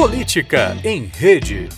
Política em Rede.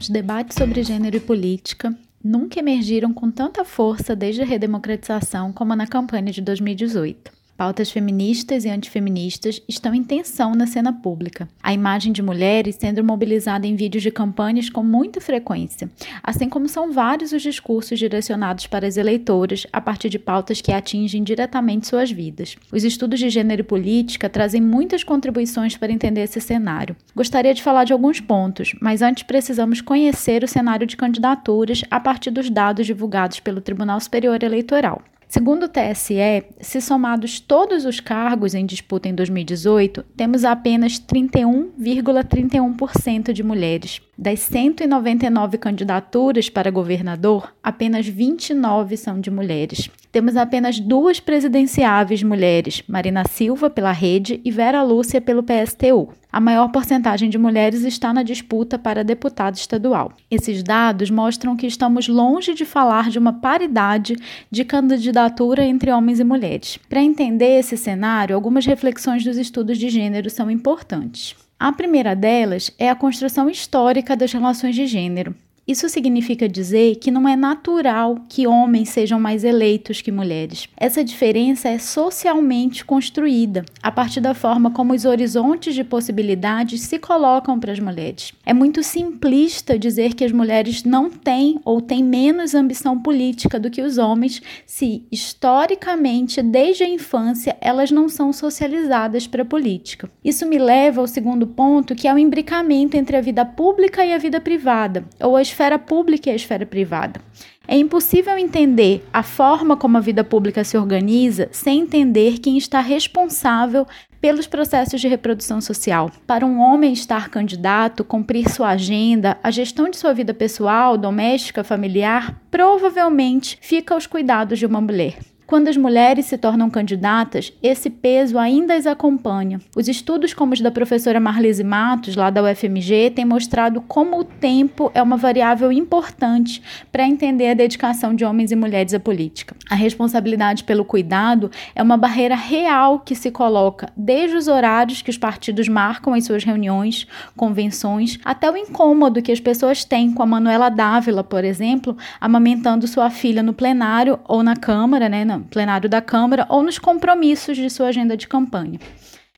Os debates sobre gênero e política nunca emergiram com tanta força desde a redemocratização como na campanha de 2018. Pautas feministas e antifeministas estão em tensão na cena pública. A imagem de mulheres sendo mobilizada em vídeos de campanhas com muita frequência, assim como são vários os discursos direcionados para as eleitoras a partir de pautas que atingem diretamente suas vidas. Os estudos de gênero e política trazem muitas contribuições para entender esse cenário. Gostaria de falar de alguns pontos, mas antes precisamos conhecer o cenário de candidaturas a partir dos dados divulgados pelo Tribunal Superior Eleitoral. Segundo o TSE, se somados todos os cargos em disputa em 2018, temos apenas 31,31% de mulheres. Das 199 candidaturas para governador, apenas 29 são de mulheres. Temos apenas duas presidenciáveis mulheres, Marina Silva pela Rede e Vera Lúcia pelo PSTU. A maior porcentagem de mulheres está na disputa para deputado estadual. Esses dados mostram que estamos longe de falar de uma paridade de candidatura entre homens e mulheres. Para entender esse cenário, algumas reflexões dos estudos de gênero são importantes. A primeira delas é a construção histórica das relações de gênero. Isso significa dizer que não é natural que homens sejam mais eleitos que mulheres. Essa diferença é socialmente construída a partir da forma como os horizontes de possibilidades se colocam para as mulheres. É muito simplista dizer que as mulheres não têm ou têm menos ambição política do que os homens, se historicamente, desde a infância, elas não são socializadas para a política. Isso me leva ao segundo ponto, que é o imbricamento entre a vida pública e a vida privada, ou as esfera pública e a esfera privada. É impossível entender a forma como a vida pública se organiza sem entender quem está responsável pelos processos de reprodução social. Para um homem estar candidato, cumprir sua agenda, a gestão de sua vida pessoal, doméstica, familiar, provavelmente fica aos cuidados de uma mulher. Quando as mulheres se tornam candidatas, esse peso ainda as acompanha. Os estudos como os da professora Marlise Matos, lá da UFMG, têm mostrado como o tempo é uma variável importante para entender a dedicação de homens e mulheres à política. A responsabilidade pelo cuidado é uma barreira real que se coloca desde os horários que os partidos marcam em suas reuniões, convenções, até o incômodo que as pessoas têm com a Manuela Dávila, por exemplo, amamentando sua filha no plenário ou na Câmara, né, plenário da Câmara ou nos compromissos de sua agenda de campanha.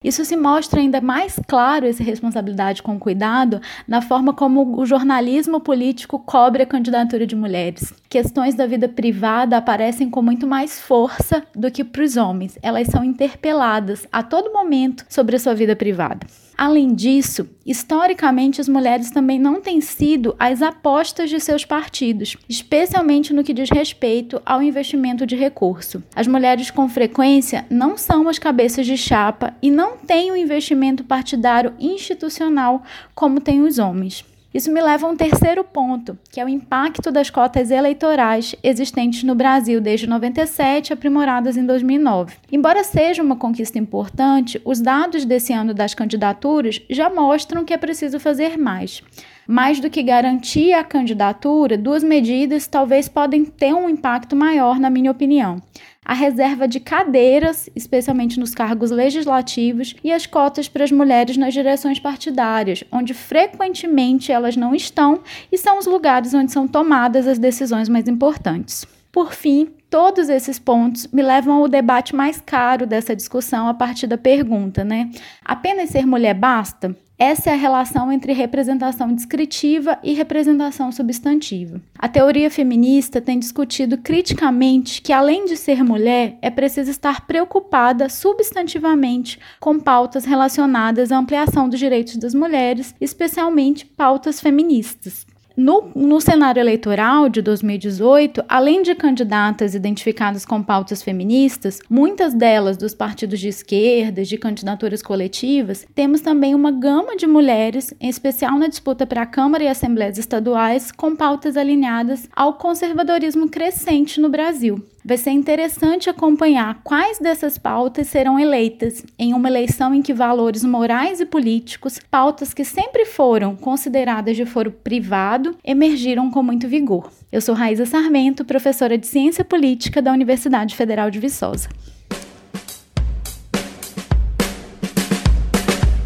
Isso se mostra ainda mais claro, essa responsabilidade com cuidado, na forma como o jornalismo político cobre a candidatura de mulheres. Questões da vida privada aparecem com muito mais força do que para os homens. Elas são interpeladas a todo momento sobre a sua vida privada. Além disso, historicamente as mulheres também não têm sido as apostas de seus partidos, especialmente no que diz respeito ao investimento de recurso. As mulheres com frequência não são as cabeças de chapa e não têm o um investimento partidário institucional como têm os homens. Isso me leva a um terceiro ponto, que é o impacto das cotas eleitorais existentes no Brasil desde 97, aprimoradas em 2009. Embora seja uma conquista importante, os dados desse ano das candidaturas já mostram que é preciso fazer mais. Mais do que garantir a candidatura, duas medidas talvez podem ter um impacto maior, na minha opinião a reserva de cadeiras, especialmente nos cargos legislativos, e as cotas para as mulheres nas direções partidárias, onde frequentemente elas não estão e são os lugares onde são tomadas as decisões mais importantes. Por fim, todos esses pontos me levam ao debate mais caro dessa discussão a partir da pergunta, né? Apenas ser mulher basta? Essa é a relação entre representação descritiva e representação substantiva. A teoria feminista tem discutido criticamente que, além de ser mulher, é preciso estar preocupada substantivamente com pautas relacionadas à ampliação dos direitos das mulheres, especialmente pautas feministas. No, no, cenário eleitoral de 2018, além de candidatas identificadas com pautas feministas, muitas delas dos partidos de esquerda, de candidaturas coletivas, temos também uma gama de mulheres, em especial na disputa para a Câmara e Assembleias Estaduais, com pautas alinhadas ao conservadorismo crescente no Brasil. Vai ser interessante acompanhar quais dessas pautas serão eleitas em uma eleição em que valores morais e políticos, pautas que sempre foram consideradas de foro privado, emergiram com muito vigor. Eu sou Raíza Sarmento, professora de Ciência Política da Universidade Federal de Viçosa.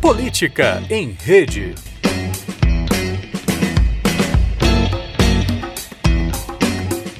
Política em Rede.